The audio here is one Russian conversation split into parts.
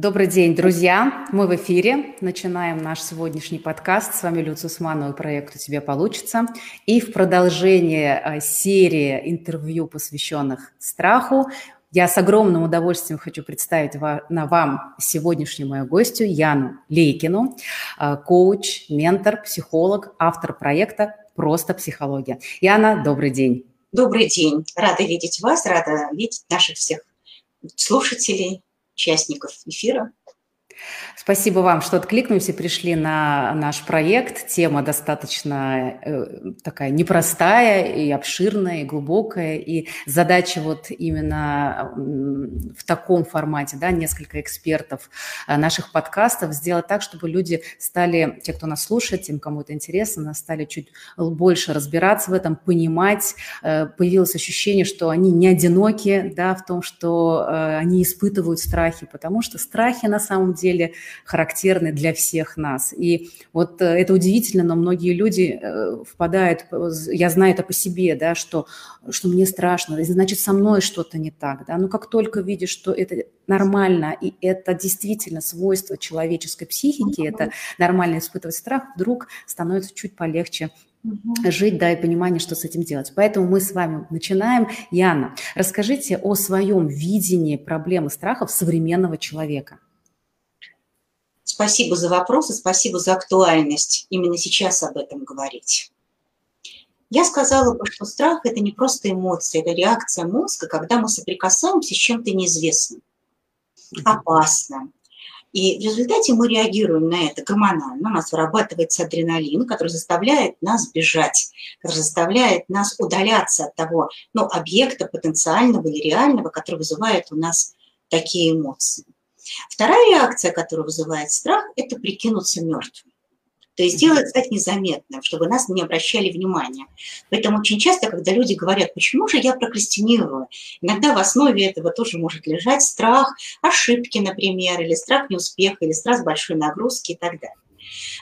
Добрый день, друзья! Мы в эфире. Начинаем наш сегодняшний подкаст. С вами Люция Усманова проект «У тебя получится». И в продолжение э, серии интервью, посвященных страху, я с огромным удовольствием хочу представить вам сегодняшнюю мою гостью Яну Лейкину, э, коуч, ментор, психолог, автор проекта «Просто психология». Яна, добрый день. Добрый день. Рада видеть вас, рада видеть наших всех слушателей участников эфира. Спасибо вам, что откликнулись и пришли на наш проект. Тема достаточно э, такая непростая и обширная, и глубокая. И задача вот именно в таком формате, да, несколько экспертов э, наших подкастов, сделать так, чтобы люди стали, те, кто нас слушает, тем, кому это интересно, стали чуть больше разбираться в этом, понимать. Э, появилось ощущение, что они не одиноки, да, в том, что э, они испытывают страхи, потому что страхи на самом деле – характерны для всех нас. И вот э, это удивительно, но многие люди э, впадают, я знаю это по себе, да, что, что мне страшно, значит, со мной что-то не так. Да? Но как только видишь, что это нормально, и это действительно свойство человеческой психики, это нормально испытывать страх, вдруг становится чуть полегче жить, да, и понимание, что с этим делать. Поэтому мы с вами начинаем. Яна, расскажите о своем видении проблемы страхов современного человека. Спасибо за вопросы, спасибо за актуальность именно сейчас об этом говорить. Я сказала бы, что страх – это не просто эмоция, это реакция мозга, когда мы соприкасаемся с чем-то неизвестным, опасным. И в результате мы реагируем на это гормонально. У нас вырабатывается адреналин, который заставляет нас бежать, который заставляет нас удаляться от того ну, объекта потенциального или реального, который вызывает у нас такие эмоции. Вторая реакция, которая вызывает страх, это прикинуться мертвым. То есть сделать, стать незаметным, чтобы нас не обращали внимания. Поэтому очень часто, когда люди говорят, почему же я прокрастинирую, иногда в основе этого тоже может лежать страх ошибки, например, или страх неуспеха, или страх большой нагрузки и так далее.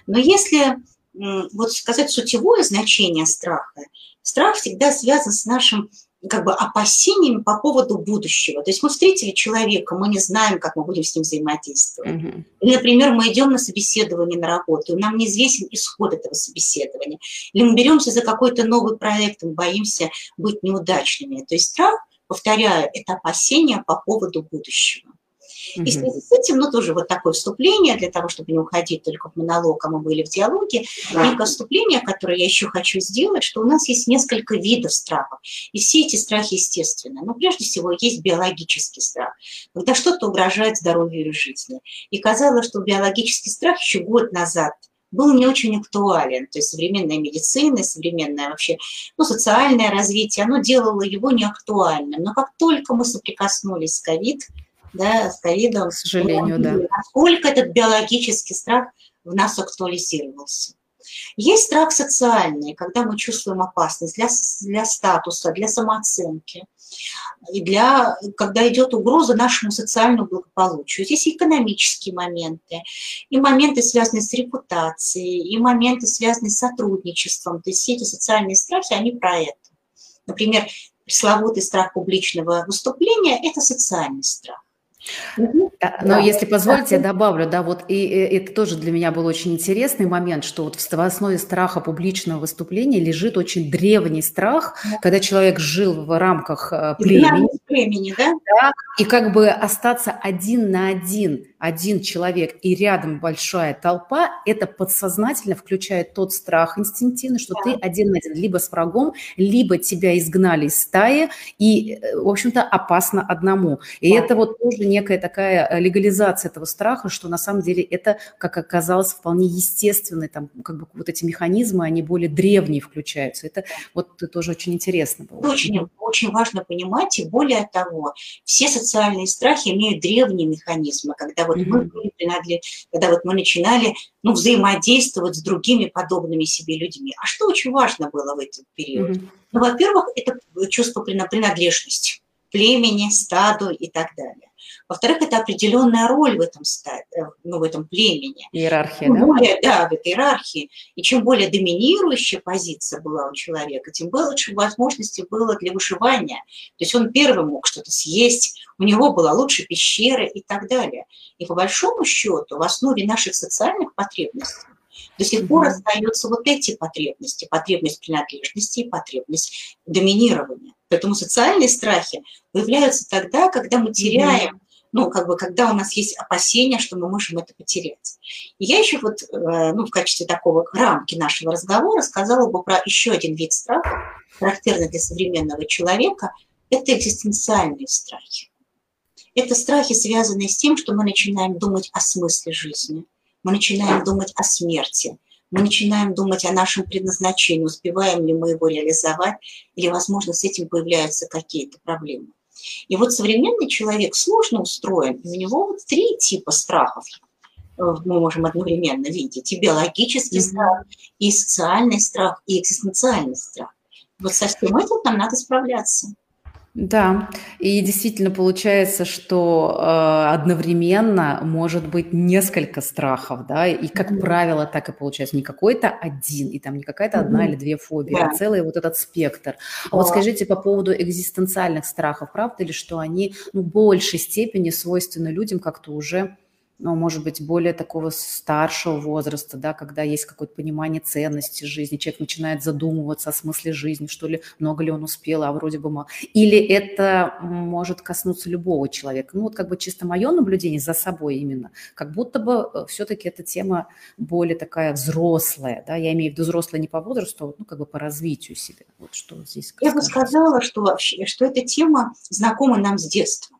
Но если вот сказать сутевое значение страха, страх всегда связан с нашим как бы опасениями по поводу будущего. То есть мы встретили человека, мы не знаем, как мы будем с ним взаимодействовать. Mm-hmm. Или, например, мы идем на собеседование на работу, и нам неизвестен исход этого собеседования. Или мы беремся за какой-то новый проект, мы боимся быть неудачными. То есть страх, повторяю, это опасение по поводу будущего. И в связи с этим, ну, тоже вот такое вступление, для того, чтобы не уходить только в монолог, а мы были в диалоге, некое вступление, которое я еще хочу сделать, что у нас есть несколько видов страхов, и все эти страхи естественны. Но прежде всего есть биологический страх, когда что-то угрожает здоровью или жизни. И казалось, что биологический страх еще год назад был не очень актуален. То есть современная медицина, современное вообще ну, социальное развитие, оно делало его неактуальным. Но как только мы соприкоснулись с ковид, да, с ковидом. К сожалению, да. Насколько этот биологический страх в нас актуализировался. Есть страх социальный, когда мы чувствуем опасность для, для статуса, для самооценки, и для, когда идет угроза нашему социальному благополучию. Здесь и экономические моменты, и моменты, связанные с репутацией, и моменты, связанные с сотрудничеством. То есть все эти социальные страхи, они про это. Например, пресловутый страх публичного выступления – это социальный страх. Но да. если позволите, я добавлю, да, вот и, и это тоже для меня был очень интересный момент, что вот в основе страха публичного выступления лежит очень древний страх, да. когда человек жил в рамках э, племени, племени да? Да, и как бы остаться один на один один человек и рядом большая толпа, это подсознательно включает тот страх инстинктивный, что да. ты один на один, либо с врагом, либо тебя изгнали из стаи, и, э, в общем-то, опасно одному. И да. это вот тоже некая такая э, легализация этого страха, что на самом деле это, как оказалось, вполне естественный, там, как бы вот эти механизмы, они более древние включаются. Это вот тоже очень интересно было. Очень, очень важно понимать, и более того, все социальные страхи имеют древние механизмы, когда вот mm-hmm. мы были принадлежали, когда вот мы начинали ну, взаимодействовать с другими подобными себе людьми. А что очень важно было в этот период? Mm-hmm. Ну, во-первых, это чувство принадлежности племени, стаду и так далее. Во-вторых, это определенная роль в этом, э, ну, в этом племени. Иерархия, да? Более, да, в этой иерархии. И чем более доминирующая позиция была у человека, тем больше возможностей было для выживания. То есть он первым мог что-то съесть, у него была лучше пещера и так далее. И по большому счету в основе наших социальных потребностей до сих пор остаются вот эти потребности, потребность принадлежности и потребность доминирования. Поэтому социальные страхи появляются тогда, когда мы теряем, ну, как бы, когда у нас есть опасения, что мы можем это потерять. И я еще вот, э, ну, в качестве такого рамки нашего разговора сказала бы про еще один вид страха, характерный для современного человека, это экзистенциальные страхи. Это страхи, связанные с тем, что мы начинаем думать о смысле жизни – мы начинаем думать о смерти, мы начинаем думать о нашем предназначении, успеваем ли мы его реализовать, или, возможно, с этим появляются какие-то проблемы. И вот современный человек сложно устроен, и у него вот три типа страхов э, мы можем одновременно видеть. И биологический mm-hmm. страх, и социальный страх, и экзистенциальный страх. Вот со всем этим нам надо справляться. Да, и действительно получается, что э, одновременно может быть несколько страхов, да, и как mm-hmm. правило так и получается, не какой-то один, и там не какая-то mm-hmm. одна или две фобии, yeah. а целый вот этот спектр. А yeah. вот скажите по поводу экзистенциальных страхов, правда ли, что они ну, в большей степени свойственны людям как-то уже ну, может быть, более такого старшего возраста, да, когда есть какое-то понимание ценности жизни, человек начинает задумываться о смысле жизни, что ли, много ли он успел, а вроде бы мало. Или это может коснуться любого человека. Ну, вот как бы чисто мое наблюдение за собой именно, как будто бы э, все-таки эта тема более такая взрослая, да, я имею в виду взрослая не по возрасту, а ну, как бы по развитию себя. Вот что здесь. Я бы сказала, что вообще, что эта тема знакома нам с детства.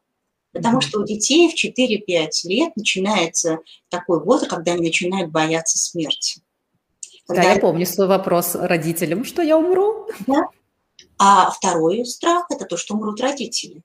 Потому что у детей в 4-5 лет начинается такой возраст, когда они начинают бояться смерти. Когда... Да, я помню свой вопрос родителям, что я умру. Да. А второй страх – это то, что умрут родители.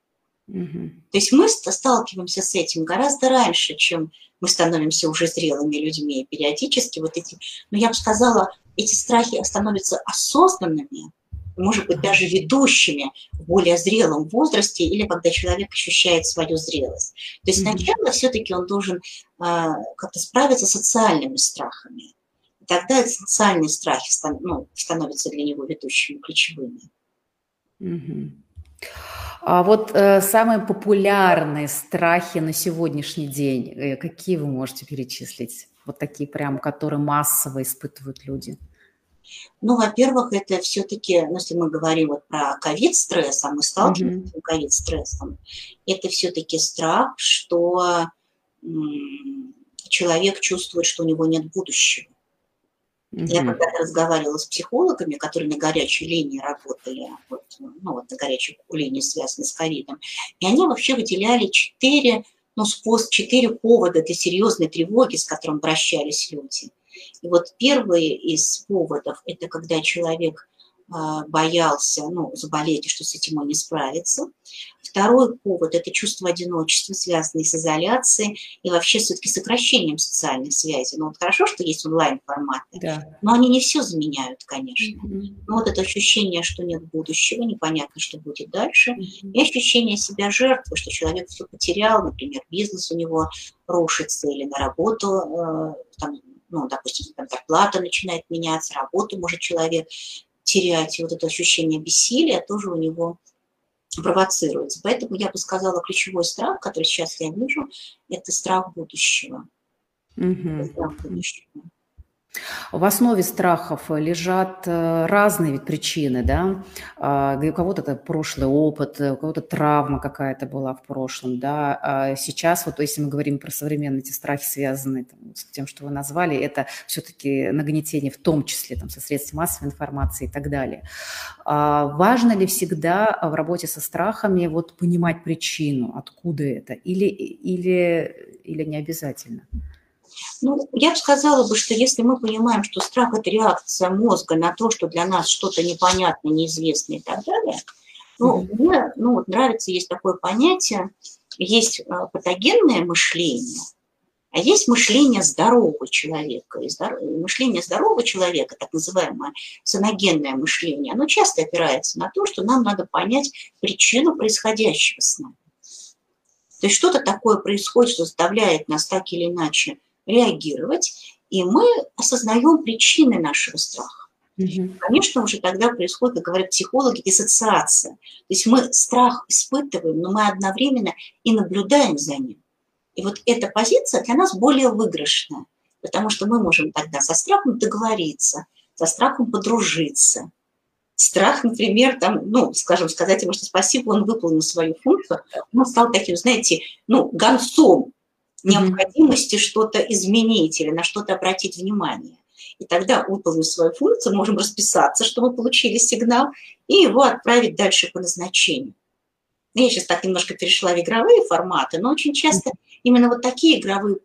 Угу. То есть мы сталкиваемся с этим гораздо раньше, чем мы становимся уже зрелыми людьми. Периодически вот эти, ну я бы сказала, эти страхи становятся осознанными может быть, даже ведущими в более зрелом возрасте или когда человек ощущает свою зрелость. То есть сначала все-таки он должен а, как-то справиться с социальными страхами. И тогда социальные страхи ну, становятся для него ведущими, ключевыми. А вот э, самые популярные страхи на сегодняшний день, э, какие вы можете перечислить? Вот такие прям, которые массово испытывают люди. Ну, во-первых, это все-таки, ну, если мы говорим вот про ковид-стресс, а мы сталкиваемся mm-hmm. с ковид-стрессом, это все-таки страх, что м- человек чувствует, что у него нет будущего. Mm-hmm. Я когда-то разговаривала с психологами, которые на горячей линии работали, вот, ну, вот на горячей линии, связанной с ковидом, и они вообще выделяли четыре, ну, способ, четыре повода для серьезной тревоги, с которым обращались люди – и вот первый из поводов – это когда человек а, боялся ну, заболеть, и что с этим он не справится. Второй повод – это чувство одиночества, связанное с изоляцией и вообще все-таки сокращением социальных связей. Ну вот хорошо, что есть онлайн-форматы, да. но они не все заменяют, конечно. Mm-hmm. Но вот это ощущение, что нет будущего, непонятно, что будет дальше, mm-hmm. и ощущение себя жертвой, что человек все потерял, например, бизнес у него рушится или на работу э, там, ну, допустим, там зарплата начинает меняться, работу может человек терять, и вот это ощущение бессилия тоже у него провоцируется. Поэтому я бы сказала, ключевой страх, который сейчас я вижу, это страх будущего. Угу. Страх будущего. В основе страхов лежат э, разные ведь причины, да. А, у кого-то это прошлый опыт, у кого-то травма какая-то была в прошлом, да. А сейчас вот если мы говорим про современные эти страхи, связанные там, с тем, что вы назвали, это все-таки нагнетение в том числе там, со средств массовой информации и так далее. А важно ли всегда в работе со страхами вот понимать причину, откуда это, или, или, или не обязательно? Ну, я бы сказала бы, что если мы понимаем, что страх – это реакция мозга на то, что для нас что-то непонятное, неизвестное и так далее, ну, mm-hmm. мне ну, вот нравится, есть такое понятие, есть а, патогенное мышление, а есть мышление здорового человека. И здоров... Мышление здорового человека, так называемое саногенное мышление, оно часто опирается на то, что нам надо понять причину происходящего с нами. То есть что-то такое происходит, что заставляет нас так или иначе реагировать, и мы осознаем причины нашего страха. Угу. Конечно, уже тогда происходит, как говорят психологи, диссоциация. То есть мы страх испытываем, но мы одновременно и наблюдаем за ним. И вот эта позиция для нас более выигрышная, потому что мы можем тогда со страхом договориться, со страхом подружиться. Страх, например, там, ну, скажем, сказать ему, что спасибо, он выполнил свою функцию, он стал таким, знаете, ну, гонцом необходимости что-то изменить или на что-то обратить внимание. И тогда, выполнив свою функцию, можем расписаться, что мы получили сигнал, и его отправить дальше по назначению. Я сейчас так немножко перешла в игровые форматы, но очень часто именно вот такие игровые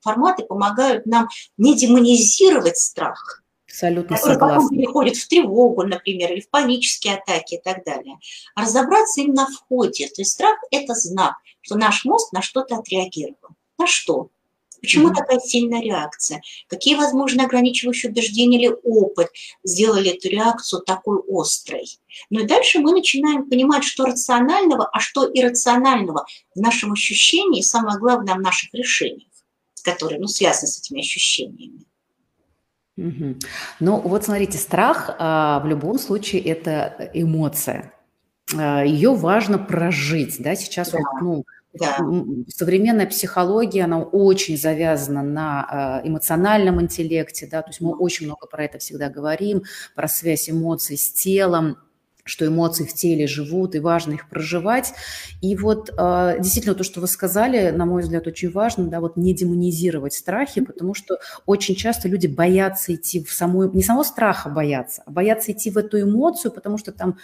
форматы помогают нам не демонизировать страх, Абсолютно который согласна. потом переходит в тревогу, например, или в панические атаки и так далее. А разобраться именно в ходе. То есть страх – это знак, что наш мозг на что-то отреагировал. На что? Почему mm-hmm. такая сильная реакция? Какие, возможно, ограничивающие убеждения или опыт сделали эту реакцию такой острой? Ну и дальше мы начинаем понимать, что рационального, а что иррационального в нашем ощущении, и самое главное, в наших решениях, которые ну, связаны с этими ощущениями. Угу. Ну вот смотрите, страх а, в любом случае это эмоция. А, ее важно прожить, да, сейчас да. вот, ну, да. Современная психология, она очень завязана на э, эмоциональном интеллекте, да, то есть мы очень много про это всегда говорим, про связь эмоций с телом, что эмоции в теле живут, и важно их проживать. И вот э, действительно то, что вы сказали, на мой взгляд, очень важно, да, вот не демонизировать страхи, потому что очень часто люди боятся идти в саму, не самого страха боятся, а боятся идти в эту эмоцию, потому что там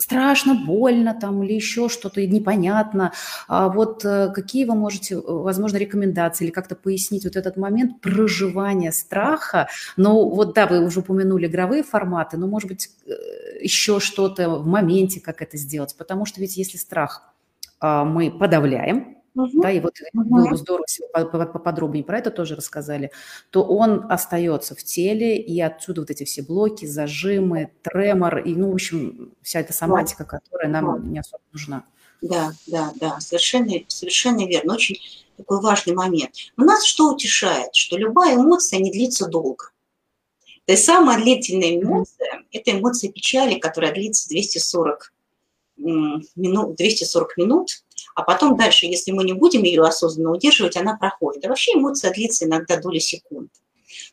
страшно, больно там или еще что-то непонятно. А вот э, какие вы можете, э, возможно, рекомендации или как-то пояснить вот этот момент проживания страха? Ну вот да, вы уже упомянули игровые форматы, но может быть э, еще что-то в моменте, как это сделать? Потому что ведь если страх а, мы подавляем, угу. да, и вот угу. вы здорово поподробнее про это тоже рассказали, то он остается в теле, и отсюда вот эти все блоки, зажимы, тремор, и, ну, в общем, вся эта соматика, которая нам не особо нужна. Да, да, да, совершенно, совершенно верно. Очень такой важный момент. У нас что утешает? Что любая эмоция не длится долго. То есть самая длительная эмоция – это эмоция печали, которая длится 240 минут, 240 минут, а потом дальше, если мы не будем ее осознанно удерживать, она проходит. А вообще эмоция длится иногда доли секунд.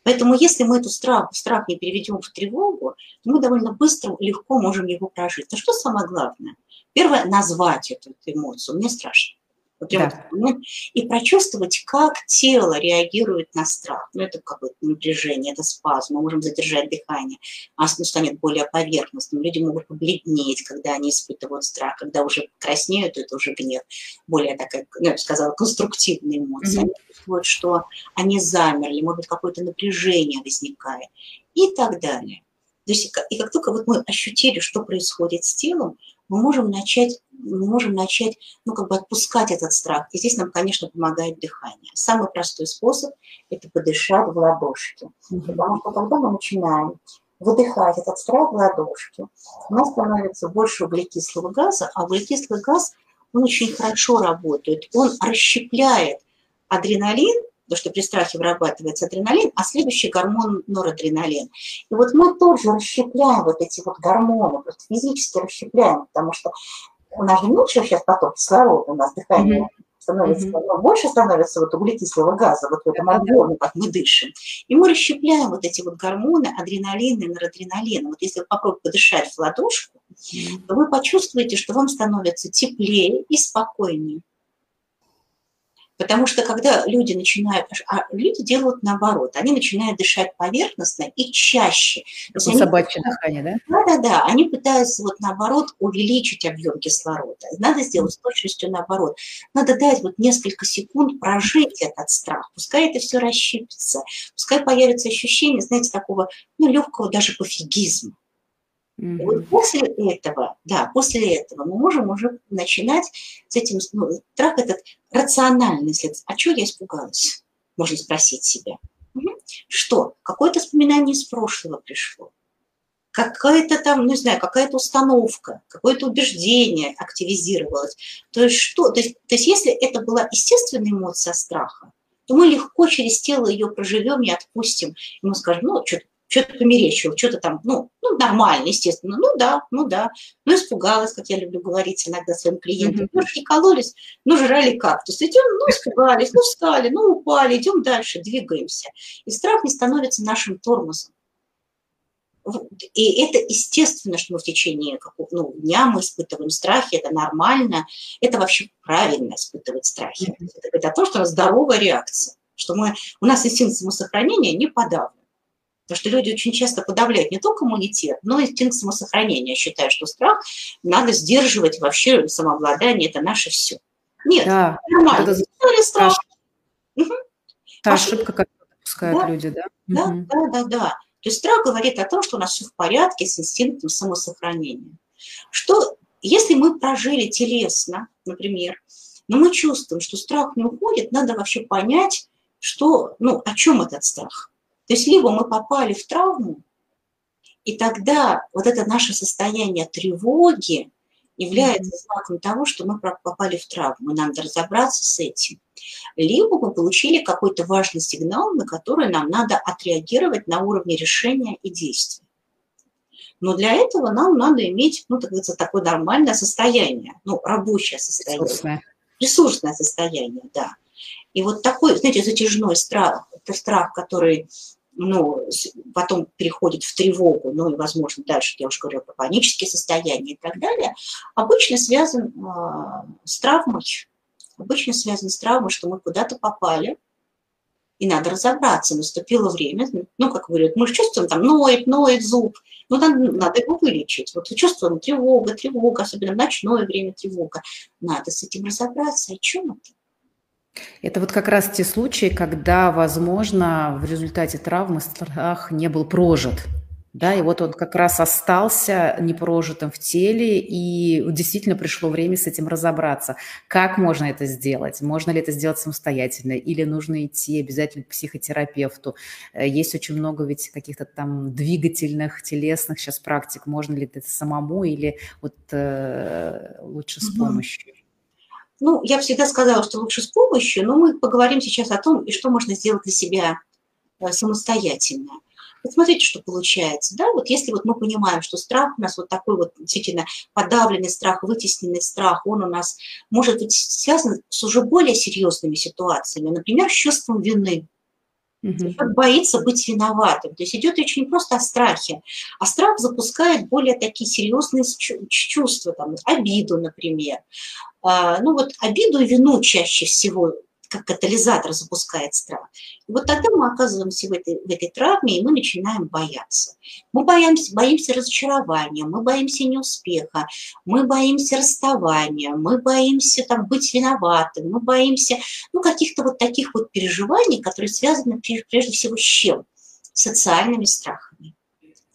Поэтому если мы эту страх, страх не переведем в тревогу, мы довольно быстро, легко можем его прожить. Но что самое главное? Первое – назвать эту эмоцию. Мне страшно. Вот да. вот, и прочувствовать, как тело реагирует на страх. Ну, это какое-то напряжение, это спазм, мы можем задержать дыхание, а станет более поверхностным. Люди могут побледнеть, когда они испытывают страх, когда уже краснеют, это уже гнев, более такая, ну, я бы сказала, конструктивная эмоция. Mm-hmm. Они чувствуют, что они замерли, может быть, какое-то напряжение возникает и так далее. То есть, и как только вот мы ощутили, что происходит с телом, мы можем начать, мы можем начать, ну, как бы отпускать этот страх. И здесь нам, конечно, помогает дыхание. Самый простой способ – это подышать в ладошки. Потому что когда мы начинаем выдыхать этот страх в ладошки, у нас становится больше углекислого газа, а углекислый газ, он очень хорошо работает. Он расщепляет адреналин, потому что при страхе вырабатывается адреналин, а следующий гормон норадреналин. И вот мы тоже расщепляем вот эти вот гормоны, просто физически расщепляем, потому что у нас же меньше сейчас поток кислорода, у нас дыхание mm-hmm. становится, mm-hmm. больше становится вот углекислого газа, вот в этом объеме, как мы дышим. И мы расщепляем вот эти вот гормоны, адреналин и норадреналин. Вот если вы попробуете подышать в ладошку, mm-hmm. то вы почувствуете, что вам становится теплее и спокойнее. Потому что когда люди начинают, а люди делают наоборот, они начинают дышать поверхностно и чаще. Такое собачье дыхание, да? Да-да-да, они пытаются вот наоборот увеличить объем кислорода. Надо сделать с точностью наоборот. Надо дать вот несколько секунд прожить этот страх, пускай это все расщипится, пускай появится ощущение, знаете, такого, ну, легкого даже пофигизма. Mm-hmm. вот после этого, да, после этого мы можем уже начинать с этим, ну, страх этот рациональный след. А чего я испугалась? Можно спросить себя. Угу. Что? Какое-то воспоминание из прошлого пришло. какая-то там, не знаю, какая-то установка, какое-то убеждение активизировалось. То есть что? То есть, то есть если это была естественная эмоция страха, то мы легко через тело ее проживем и отпустим. И мы скажем, ну, что-то что-то померещил, что-то там, ну, ну, нормально, естественно, ну да, ну да, ну испугалась, как я люблю говорить иногда своим клиентам, mm-hmm. ну, не кололись, ну, жрали кактус, идем, ну, испугались, ну, встали, ну, упали, идем дальше, двигаемся. И страх не становится нашим тормозом. И это естественно, что мы в течение ну, дня мы испытываем страхи, это нормально, это вообще правильно испытывать страхи. Mm-hmm. Это говорит о том, что у нас здоровая реакция, что мы, у нас инстинкт самосохранения не подавлен. Потому что люди очень часто подавляют не только иммунитет, но и инстинкт самосохранения. считают, что страх надо сдерживать вообще самообладание, это наше все. Нет, да, нормально. Это страх. Угу. Та ошибка, которую допускают да, люди, да? Да, угу. да, да, да. То есть страх говорит о том, что у нас все в порядке с инстинктом самосохранения. Что если мы прожили телесно, например, но мы чувствуем, что страх не уходит, надо вообще понять, что, ну, о чем этот страх. То есть либо мы попали в травму, и тогда вот это наше состояние тревоги является знаком того, что мы попали в травму, и надо разобраться с этим либо мы получили какой-то важный сигнал, на который нам надо отреагировать на уровне решения и действия. Но для этого нам надо иметь, ну, так говорится, такое нормальное состояние, ну, рабочее состояние. Ресурсное. Ресурсное состояние, да. И вот такой, знаете, затяжной страх, это страх, который ну, потом переходит в тревогу, ну и, возможно, дальше, я уже говорила про панические состояния и так далее, обычно связан э, с травмой, обычно связано с травмой, что мы куда-то попали, и надо разобраться, наступило время, ну, как говорят, мы чувствуем, там, ноет, ноет зуб, ну, надо, надо его вылечить. Вот чувствуем тревога, тревога, особенно в ночное время тревога. Надо с этим разобраться. О чем это? Это вот как раз те случаи, когда, возможно, в результате травмы страх не был прожит. Да, и вот он как раз остался непрожитым в теле, и действительно пришло время с этим разобраться. Как можно это сделать? Можно ли это сделать самостоятельно? Или нужно идти обязательно к психотерапевту? Э, есть очень много ведь каких-то там двигательных, телесных сейчас практик. Можно ли это самому или вот э, лучше с помощью? Ну, я всегда сказала, что лучше с помощью, но мы поговорим сейчас о том, и что можно сделать для себя э, самостоятельно. Вот смотрите, что получается, да, вот если вот мы понимаем, что страх у нас вот такой вот действительно подавленный страх, вытесненный страх, он у нас может быть связан с уже более серьезными ситуациями, например, с чувством вины, Человек боится быть виноватым. То есть идет речь не просто о страхе, а страх запускает более такие серьезные чувства, там, обиду, например. А, ну вот обиду и вину чаще всего как катализатор запускает страх. И вот тогда мы оказываемся в этой, в этой травме, и мы начинаем бояться. Мы боимся, боимся разочарования, мы боимся неуспеха, мы боимся расставания, мы боимся там, быть виноватым, мы боимся ну, каких-то вот таких вот переживаний, которые связаны прежде всего с чем? Социальными страхами.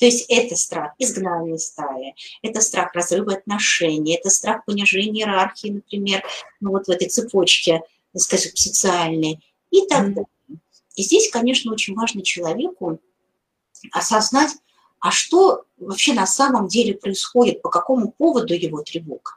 То есть это страх изгнания стаи, это страх разрыва отношений, это страх понижения иерархии, например, ну вот в этой цепочке скажем, социальные и так далее. И здесь, конечно, очень важно человеку осознать, а что вообще на самом деле происходит, по какому поводу его тревога.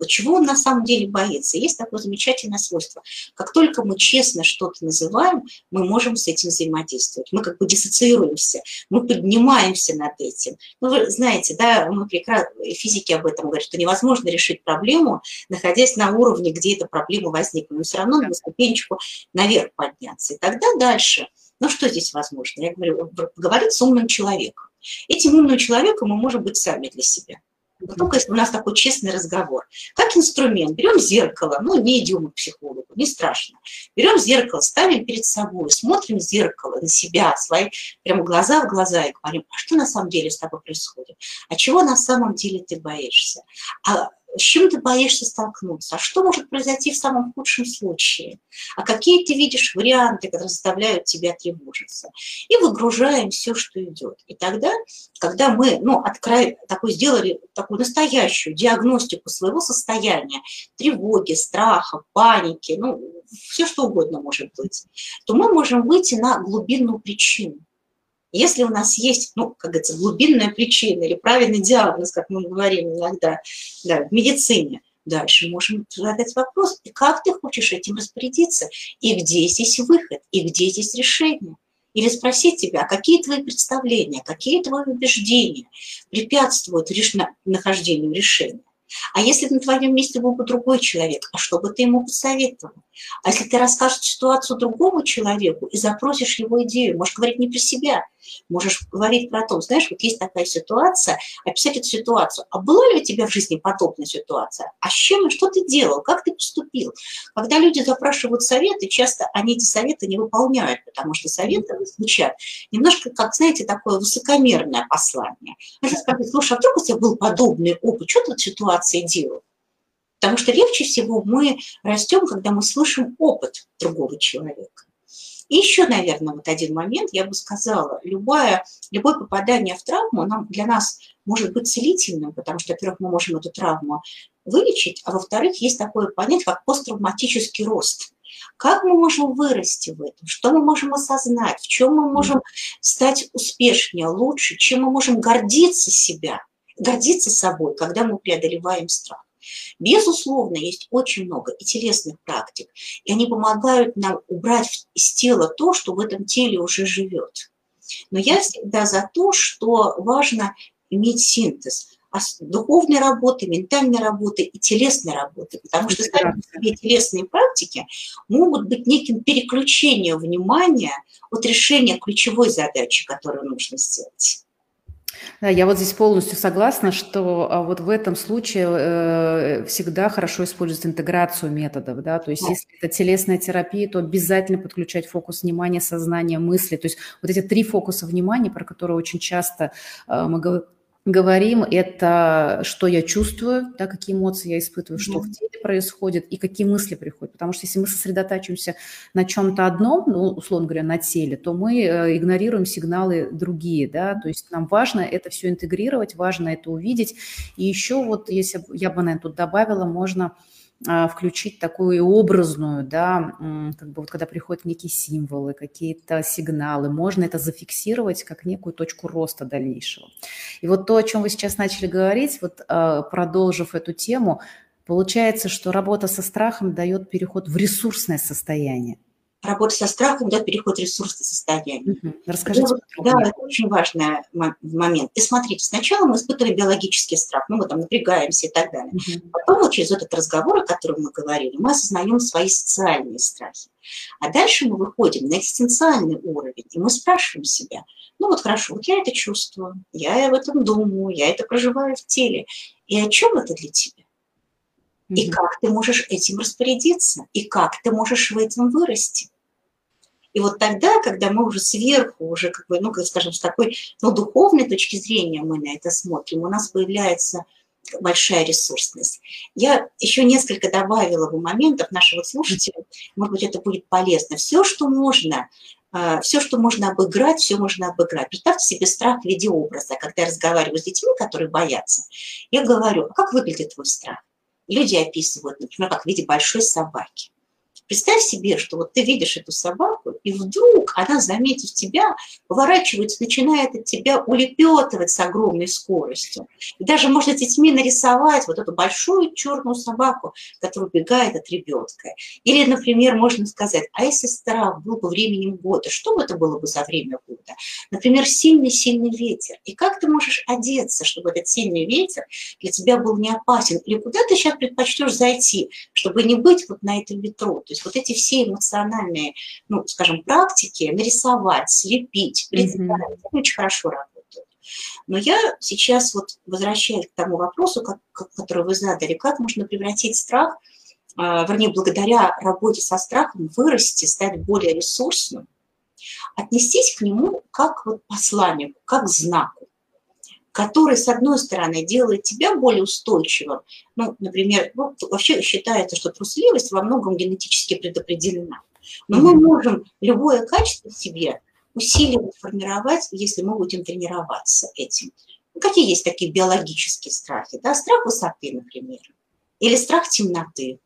Вот чего он на самом деле боится? Есть такое замечательное свойство. Как только мы честно что-то называем, мы можем с этим взаимодействовать. Мы как бы диссоциируемся, мы поднимаемся над этим. Ну, вы знаете, да, мы прекрасно, физики об этом говорят, что невозможно решить проблему, находясь на уровне, где эта проблема возникла. Но все равно на ступенечку наверх подняться. И тогда дальше, ну что здесь возможно? Я говорю, поговорить с умным человеком. Этим умным человеком мы можем быть сами для себя. Но только если у нас такой честный разговор. Как инструмент. Берем зеркало, ну, не идем к психологу, не страшно. Берем зеркало, ставим перед собой, смотрим в зеркало на себя, свои прямо глаза в глаза и говорим, а что на самом деле с тобой происходит? А чего на самом деле ты боишься? А с чем ты боишься столкнуться, а что может произойти в самом худшем случае, а какие ты видишь варианты, которые заставляют тебя тревожиться. И выгружаем все, что идет. И тогда, когда мы ну, открой, такой, сделали такую настоящую диагностику своего состояния, тревоги, страха, паники, ну, все что угодно может быть, то мы можем выйти на глубинную причину. Если у нас есть, ну, как говорится, глубинная причина или правильный диагноз, как мы говорим иногда да, в медицине, дальше можем задать вопрос, как ты хочешь этим распорядиться, и где здесь выход, и где здесь решение. Или спросить тебя, какие твои представления, какие твои убеждения препятствуют нахождению решения. А если на твоем месте был бы другой человек, а что бы ты ему посоветовал? А если ты расскажешь ситуацию другому человеку и запросишь его идею, можешь говорить не про себя, можешь говорить про то, знаешь, вот есть такая ситуация, описать эту ситуацию. А была ли у тебя в жизни подобная ситуация? А с чем и что ты делал? Как ты поступил? Когда люди запрашивают советы, часто они эти советы не выполняют, потому что советы звучат немножко, как, знаете, такое высокомерное послание. Они скажут, слушай, а вдруг у тебя был подобный опыт, что ты в ситуации делал? Потому что легче всего мы растем, когда мы слышим опыт другого человека. И еще, наверное, вот один момент, я бы сказала, любое, любое попадание в травму нам, для нас может быть целительным, потому что, во-первых, мы можем эту травму вылечить, а во-вторых, есть такое понятие, как посттравматический рост. Как мы можем вырасти в этом? Что мы можем осознать? В чем мы можем стать успешнее, лучше? Чем мы можем гордиться себя, гордиться собой, когда мы преодолеваем страх? Безусловно, есть очень много и телесных практик, и они помогают нам убрать из тела то, что в этом теле уже живет. Но я всегда за то, что важно иметь синтез духовной работы, ментальной работы и телесной работы, потому что сами себе телесные практики могут быть неким переключением внимания от решения ключевой задачи, которую нужно сделать. Да, я вот здесь полностью согласна, что а, вот в этом случае э, всегда хорошо использовать интеграцию методов, да, то есть да. если это телесная терапия, то обязательно подключать фокус внимания, сознания, мысли, то есть вот эти три фокуса внимания, про которые очень часто э, мы говорим, говорим, это что я чувствую, да, какие эмоции я испытываю, что mm-hmm. в теле происходит и какие мысли приходят. Потому что если мы сосредотачиваемся на чем-то одном, ну, условно говоря, на теле, то мы э, игнорируем сигналы другие, да, то есть нам важно это все интегрировать, важно это увидеть. И еще вот, если я бы, наверное, тут добавила, можно включить такую образную, да, как бы вот когда приходят некие символы, какие-то сигналы, можно это зафиксировать как некую точку роста дальнейшего. И вот то, о чем вы сейчас начали говорить, вот а, продолжив эту тему, получается, что работа со страхом дает переход в ресурсное состояние работа со страхом, да, переход состояние. Угу. Расскажите. Да, да, это очень важный момент. И смотрите, сначала мы испытываем биологический страх, ну, мы там напрягаемся и так далее. Угу. Потом вот через этот разговор, о котором мы говорили, мы осознаем свои социальные страхи. А дальше мы выходим на экзистенциальный уровень, и мы спрашиваем себя, ну вот хорошо, вот я это чувствую, я об этом думаю, я это проживаю в теле. И о чем это для тебя? И как ты можешь этим распорядиться, и как ты можешь в этом вырасти. И вот тогда, когда мы уже сверху, уже, как бы, ну, скажем, с такой ну, духовной точки зрения мы на это смотрим, у нас появляется большая ресурсность. Я еще несколько добавила бы моментов нашего слушателя, может быть, это будет полезно. Все, что можно, а, все, что можно обыграть, все можно обыграть. Представьте себе страх в виде образа. Когда я разговариваю с детьми, которые боятся, я говорю, а как выглядит твой страх? Люди описывают, например, как в виде большой собаки. Представь себе, что вот ты видишь эту собаку, и вдруг она, заметив тебя, поворачивается, начинает от тебя улепетывать с огромной скоростью. И даже можно детьми нарисовать вот эту большую черную собаку, которая убегает от ребенка. Или, например, можно сказать, а если страх был бы временем года, что бы это было бы за время года? Например, сильный-сильный ветер. И как ты можешь одеться, чтобы этот сильный ветер для тебя был не опасен? Или куда ты сейчас предпочтешь зайти, чтобы не быть вот на этом ветру? То есть есть вот эти все эмоциональные, ну, скажем, практики, нарисовать, слепить, представить, mm-hmm. очень хорошо работают. Но я сейчас вот возвращаюсь к тому вопросу, как, который вы задали, как можно превратить страх, э, вернее, благодаря работе со страхом вырасти, стать более ресурсным, отнестись к нему как вот посланнику, как знаку который, с одной стороны, делает тебя более устойчивым. Ну, например, ну, вообще считается, что трусливость во многом генетически предопределена. Но мы можем любое качество в себе усиливать, формировать, если мы будем тренироваться этим. Ну, какие есть такие биологические страхи? Да? Страх высоты, например, или страх темноты,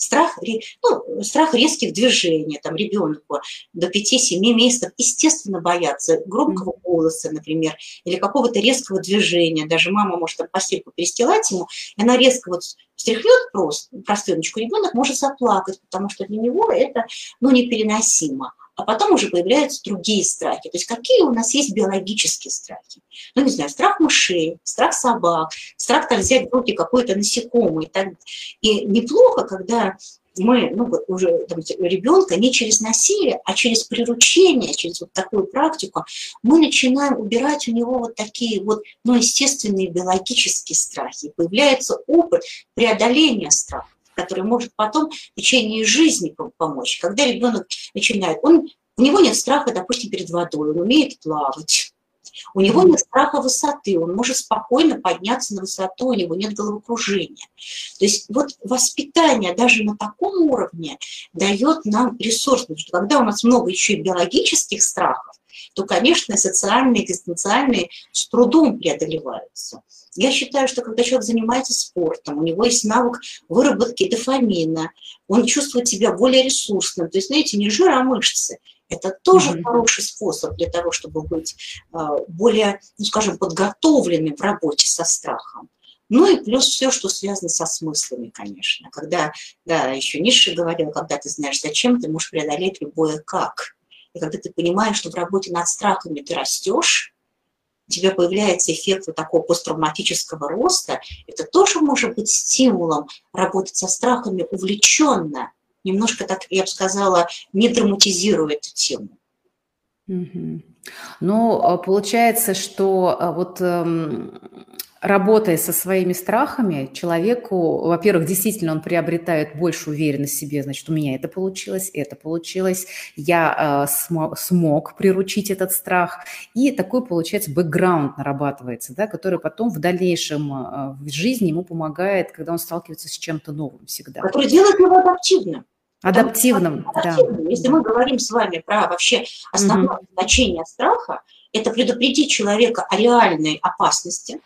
Страх, ну, страх резких движений, там ребенку до 5-7 месяцев, естественно, боятся громкого голоса, например, или какого-то резкого движения. Даже мама может там постельку перестилать ему, и она резко вот встряхнет просто простыночку, ребенок может заплакать, потому что для него это ну, непереносимо а потом уже появляются другие страхи. То есть какие у нас есть биологические страхи? Ну, не знаю, страх мышей, страх собак, страх там, взять в руки какое-то насекомое. И, так. и неплохо, когда мы, ну, уже ребенка не через насилие, а через приручение, через вот такую практику, мы начинаем убирать у него вот такие вот, ну, естественные биологические страхи. Появляется опыт преодоления страха который может потом в течение жизни помочь. Когда ребенок начинает, он, у него нет страха, допустим, перед водой, он умеет плавать. У него нет страха высоты, он может спокойно подняться на высоту, у него нет головокружения. То есть вот воспитание даже на таком уровне дает нам ресурс, потому что когда у нас много еще и биологических страхов, то, конечно, социальные, экзистенциальные с трудом преодолеваются. Я считаю, что когда человек занимается спортом, у него есть навык выработки дофамина, он чувствует себя более ресурсным. То есть, знаете, не жир, а мышцы. Это тоже mm-hmm. хороший способ для того, чтобы быть а, более, ну, скажем, подготовленным в работе со страхом. Ну и плюс все, что связано со смыслами, конечно. Когда, да, еще Ниша говорил, когда ты знаешь, зачем, ты можешь преодолеть любое как. И когда ты понимаешь, что в работе над страхами ты растешь, у тебя появляется эффект вот такого посттравматического роста, это тоже может быть стимулом работать со страхами увлеченно, немножко так, я бы сказала, не драматизируя эту тему. Ну, а получается, что а, вот эм, работая со своими страхами, человеку, во-первых, действительно он приобретает больше уверенность в себе, значит, у меня это получилось, это получилось, я э, смог, смог приручить этот страх, и такой, получается, бэкграунд нарабатывается, да, который потом в дальнейшем э, в жизни ему помогает, когда он сталкивается с чем-то новым всегда. Который делает его адаптивным. Адаптивным, адаптивным. да. Если мы говорим с вами про вообще основное угу. значение страха, это предупредить человека о реальной опасности,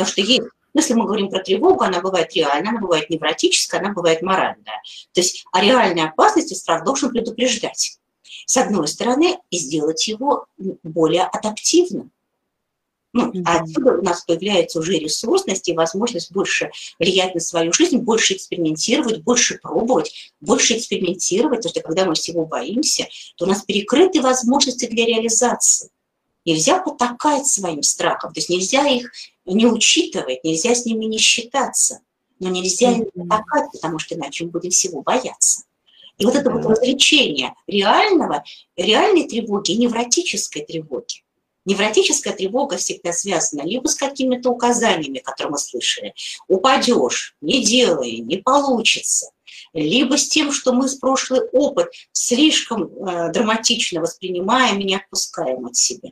Потому что есть если мы говорим про тревогу, она бывает реальная, она бывает невротическая, она бывает моральная. То есть о реальной опасности страх должен предупреждать. С одной стороны, и сделать его более адаптивным. Ну, а отсюда у нас появляется уже ресурсность и возможность больше влиять на свою жизнь, больше экспериментировать, больше пробовать, больше экспериментировать, потому что когда мы всего боимся, то у нас перекрыты возможности для реализации. Нельзя потакать своим страхом, то есть нельзя их не учитывать, нельзя с ними не считаться, но нельзя mm-hmm. им потакать, потому что иначе мы будем всего бояться. И вот это вот развлечение реального, реальной тревоги и невротической тревоги. Невротическая тревога всегда связана либо с какими-то указаниями, которые мы слышали, упадешь, не делай, не получится, либо с тем, что мы с прошлый опыт слишком э, драматично воспринимаем и не отпускаем от себя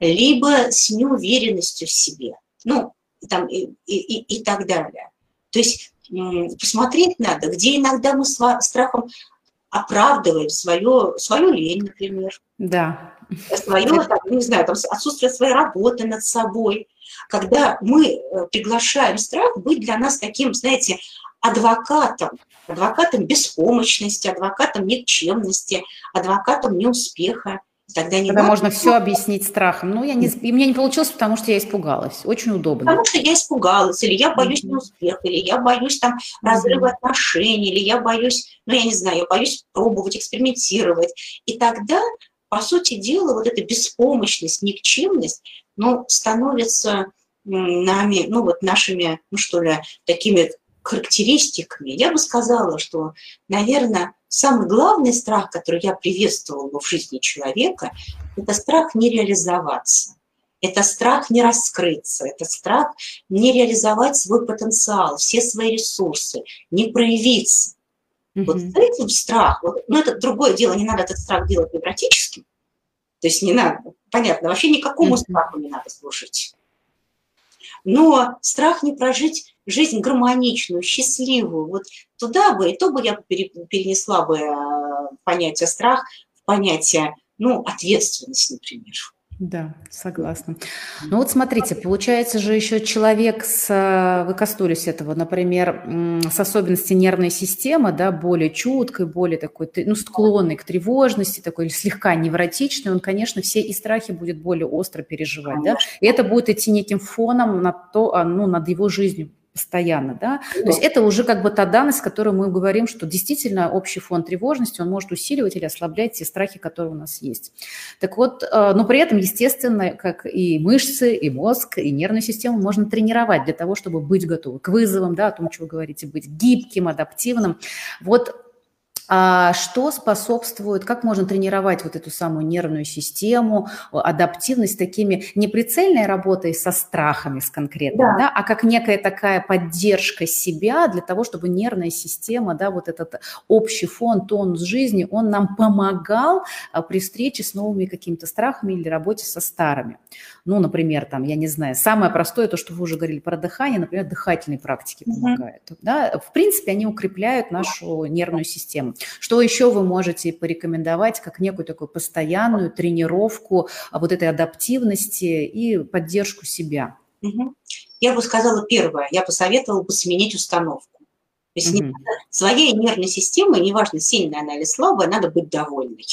либо с неуверенностью в себе, ну, там, и, и, и так далее. То есть посмотреть надо, где иногда мы с страхом оправдываем свое, свою лень, например. Да. Свое, там, не знаю, там, отсутствие своей работы над собой. Когда мы э, приглашаем страх быть для нас таким, знаете, адвокатом, адвокатом беспомощности, адвокатом никчемности, адвокатом неуспеха. Тогда, не Тогда можно все объяснить страхом. Ну, я не, и мне не получилось, потому что я испугалась. Очень удобно. Потому что я испугалась, или я боюсь mm-hmm. неуспеха, или я боюсь там разрыва mm-hmm. отношений, или я боюсь, ну, я не знаю, я боюсь пробовать, экспериментировать. И тогда, по сути дела, вот эта беспомощность, никчемность, ну, становится нами, ну, вот нашими, ну, что ли, такими характеристиками. Я бы сказала, что, наверное, самый главный страх, который я приветствовала бы в жизни человека, это страх не реализоваться. Это страх не раскрыться, это страх не реализовать свой потенциал, все свои ресурсы, не проявиться. Mm-hmm. Вот этим страх, вот, ну это другое дело, не надо этот страх делать невротическим, то есть не надо, понятно, вообще никакому mm-hmm. страху не надо служить. Но страх не прожить жизнь гармоничную, счастливую, вот туда бы, и то бы я перенесла бы э, понятие страх в понятие, ну, ответственность, например. Да, согласна. Ну вот смотрите, получается же еще человек с, вы коснулись этого, например, с особенностью нервной системы, да, более чуткой, более такой, ну, склонный к тревожности, такой слегка невротичный, он, конечно, все и страхи будет более остро переживать, да, и это будет идти неким фоном на то, а, ну, над его жизнью постоянно, да. да. То есть это уже как бы та данность, которую мы говорим, что действительно общий фон тревожности, он может усиливать или ослаблять те страхи, которые у нас есть. Так вот, э, но при этом, естественно, как и мышцы, и мозг, и нервную систему можно тренировать для того, чтобы быть готовым к вызовам, да, о том, что вы говорите, быть гибким, адаптивным. Вот а что способствует, как можно тренировать вот эту самую нервную систему, адаптивность такими неприцельной работой со страхами с конкретно, да. Да, а как некая такая поддержка себя для того, чтобы нервная система, да, вот этот общий фон, тонус жизни, он нам помогал а, при встрече с новыми какими-то страхами или работе со старыми. Ну, например, там, я не знаю, самое простое, то, что вы уже говорили про дыхание, например, дыхательные практики помогают. Mm-hmm. Да? В принципе, они укрепляют нашу нервную систему. Что еще вы можете порекомендовать как некую такую постоянную тренировку а, вот этой адаптивности и поддержку себя? Mm-hmm. Я бы сказала первое, я посоветовала бы сменить установку. То есть mm-hmm. своей нервной системой, неважно, сильная она или слабая, надо быть довольной.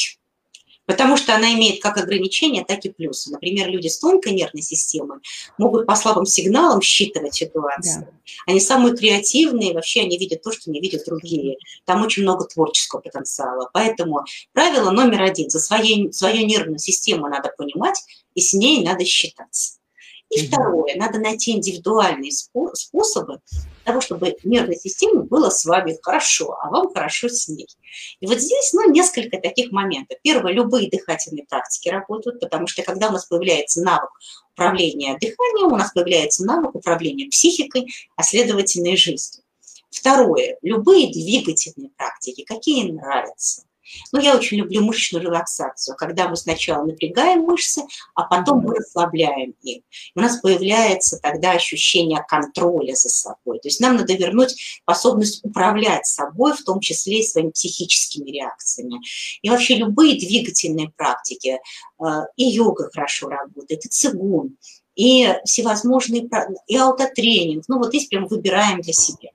Потому что она имеет как ограничения, так и плюсы. Например, люди с тонкой нервной системой могут по слабым сигналам считывать ситуацию. Да. Они самые креативные, вообще они видят то, что не видят другие. Там очень много творческого потенциала. Поэтому правило номер один. За своей, свою нервную систему надо понимать, и с ней надо считаться. И второе, надо найти индивидуальные способы того, чтобы нервной системе было с вами хорошо, а вам хорошо с ней. И вот здесь, ну, несколько таких моментов. Первое, любые дыхательные практики работают, потому что когда у нас появляется навык управления дыханием, у нас появляется навык управления психикой, а следовательно и жизнью. Второе, любые двигательные практики, какие нравятся – но я очень люблю мышечную релаксацию, когда мы сначала напрягаем мышцы, а потом мы расслабляем их. У нас появляется тогда ощущение контроля за собой. То есть нам надо вернуть способность управлять собой, в том числе и своими психическими реакциями. И вообще любые двигательные практики, э, и йога хорошо работает, и цигун, и всевозможные, и аутотренинг. Ну вот здесь прям выбираем для себя.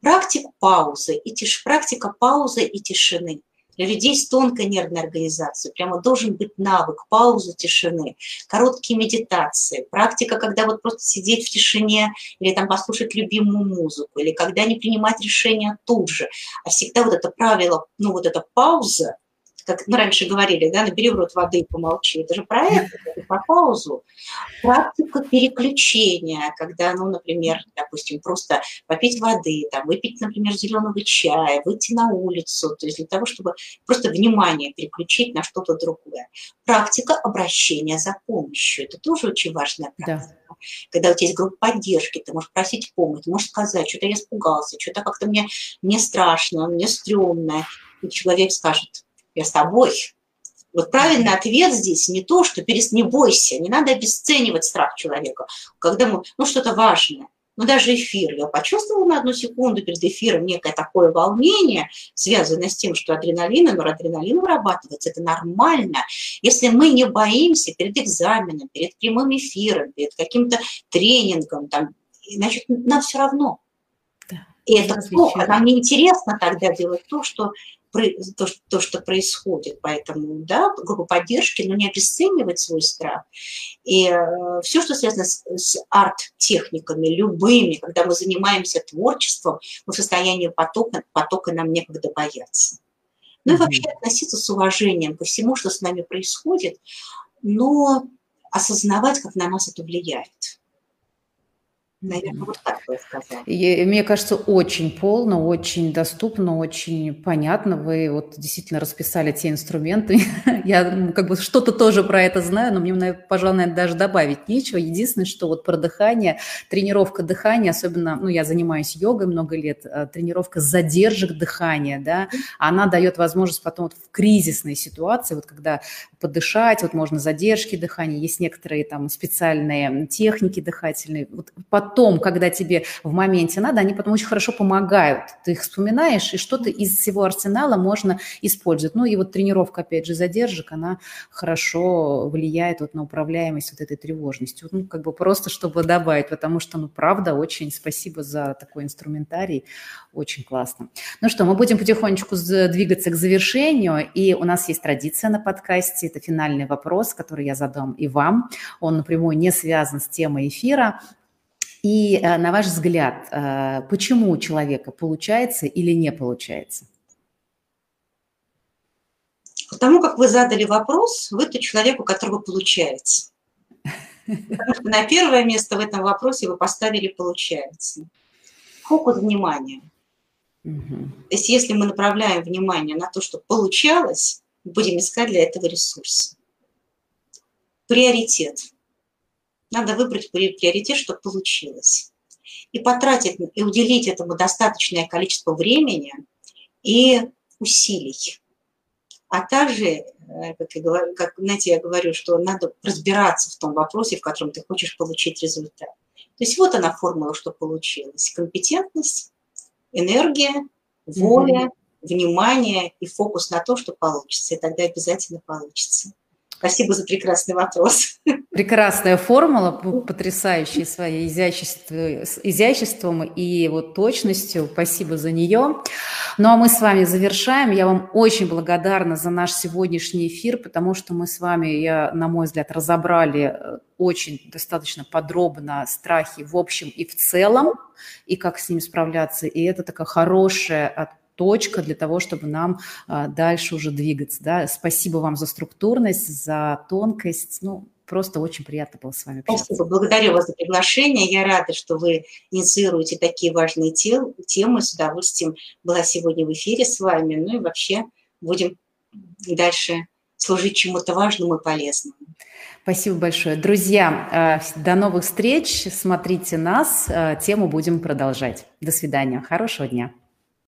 Практика паузы, и тиш, практика паузы и тишины – людей с тонкой нервной организацией прямо должен быть навык паузы, тишины, короткие медитации, практика, когда вот просто сидеть в тишине или там послушать любимую музыку, или когда не принимать решения тут же, а всегда вот это правило, ну вот эта пауза, как мы раньше говорили, да, набери в рот воды и помолчи. Это же про это, это про паузу. Практика переключения, когда, ну, например, допустим, просто попить воды, там, выпить, например, зеленого чая, выйти на улицу, то есть для того, чтобы просто внимание переключить на что-то другое. Практика обращения за помощью. Это тоже очень важная практика. Да. Когда у тебя есть группа поддержки, ты можешь просить помощь, ты можешь сказать, что-то я испугался, что-то как-то мне, мне страшно, мне стрёмно. И человек скажет, я с тобой. Вот правильный ответ здесь не то, что перес... не бойся, не надо обесценивать страх человека, когда мы, ну, что-то важное. Ну, даже эфир. Я почувствовала на одну секунду перед эфиром некое такое волнение, связанное с тем, что адреналин и норадреналин вырабатывается. Это нормально. Если мы не боимся перед экзаменом, перед прямым эфиром, перед каким-то тренингом, там, значит, нам все равно. Да. И это плохо. Нам неинтересно тогда делать то, что то, то, что происходит. Поэтому, да, группа поддержки, но не обесценивать свой страх. И э, все, что связано с, с арт-техниками, любыми, когда мы занимаемся творчеством, мы в состоянии потока, потока нам некогда бояться. Ну и вообще относиться с уважением ко всему, что с нами происходит, но осознавать, как на нас это влияет. Наверное, вот так я И, мне кажется, очень полно, очень доступно, очень понятно. Вы вот действительно расписали те инструменты. я как бы что-то тоже про это знаю, но мне, пожалуй, наверное, даже добавить нечего. Единственное, что вот про дыхание, тренировка дыхания, особенно, ну, я занимаюсь йогой много лет, э, тренировка задержек дыхания, да, она дает возможность потом вот в кризисной ситуации, вот когда подышать, вот можно задержки дыхания, есть некоторые там специальные техники дыхательные, вот потом, когда тебе в моменте надо, они потом очень хорошо помогают. Ты их вспоминаешь, и что-то из всего арсенала можно использовать. Ну и вот тренировка, опять же, задержек, она хорошо влияет вот на управляемость вот этой тревожностью. Ну, как бы просто, чтобы добавить, потому что, ну, правда, очень спасибо за такой инструментарий, очень классно. Ну что, мы будем потихонечку двигаться к завершению, и у нас есть традиция на подкасте, это финальный вопрос, который я задам и вам. Он напрямую не связан с темой эфира. И э, на ваш взгляд, э, почему у человека получается или не получается? Потому как вы задали вопрос, вы тот человек, у которого получается. Потому что на первое место в этом вопросе вы поставили «получается». Фокус внимания. Угу. То есть если мы направляем внимание на то, что получалось, будем искать для этого ресурс. Приоритет. Надо выбрать приоритет, чтобы получилось. И потратить, и уделить этому достаточное количество времени и усилий. А также, э, как, я говорю, как знаете, я говорю, что надо разбираться в том вопросе, в котором ты хочешь получить результат. То есть вот она формула, что получилось. Компетентность, энергия, воля, mm-hmm. внимание и фокус на то, что получится. И тогда обязательно получится. Спасибо за прекрасный вопрос. Прекрасная формула, потрясающая своей изяществом, изяществом и вот точностью. Спасибо за нее. Ну а мы с вами завершаем. Я вам очень благодарна за наш сегодняшний эфир, потому что мы с вами, я, на мой взгляд, разобрали э, очень достаточно подробно страхи в общем и в целом, и как с ними справляться. И это такая хорошая точка для того, чтобы нам а, дальше уже двигаться. Да? Спасибо вам за структурность, за тонкость. Ну, просто очень приятно было с вами общаться. Спасибо, благодарю вас за приглашение. Я рада, что вы инициируете такие важные темы. С удовольствием была сегодня в эфире с вами. Ну и вообще будем дальше служить чему-то важному и полезному. Спасибо большое. Друзья, а, до новых встреч. Смотрите нас. А, тему будем продолжать. До свидания. Хорошего дня.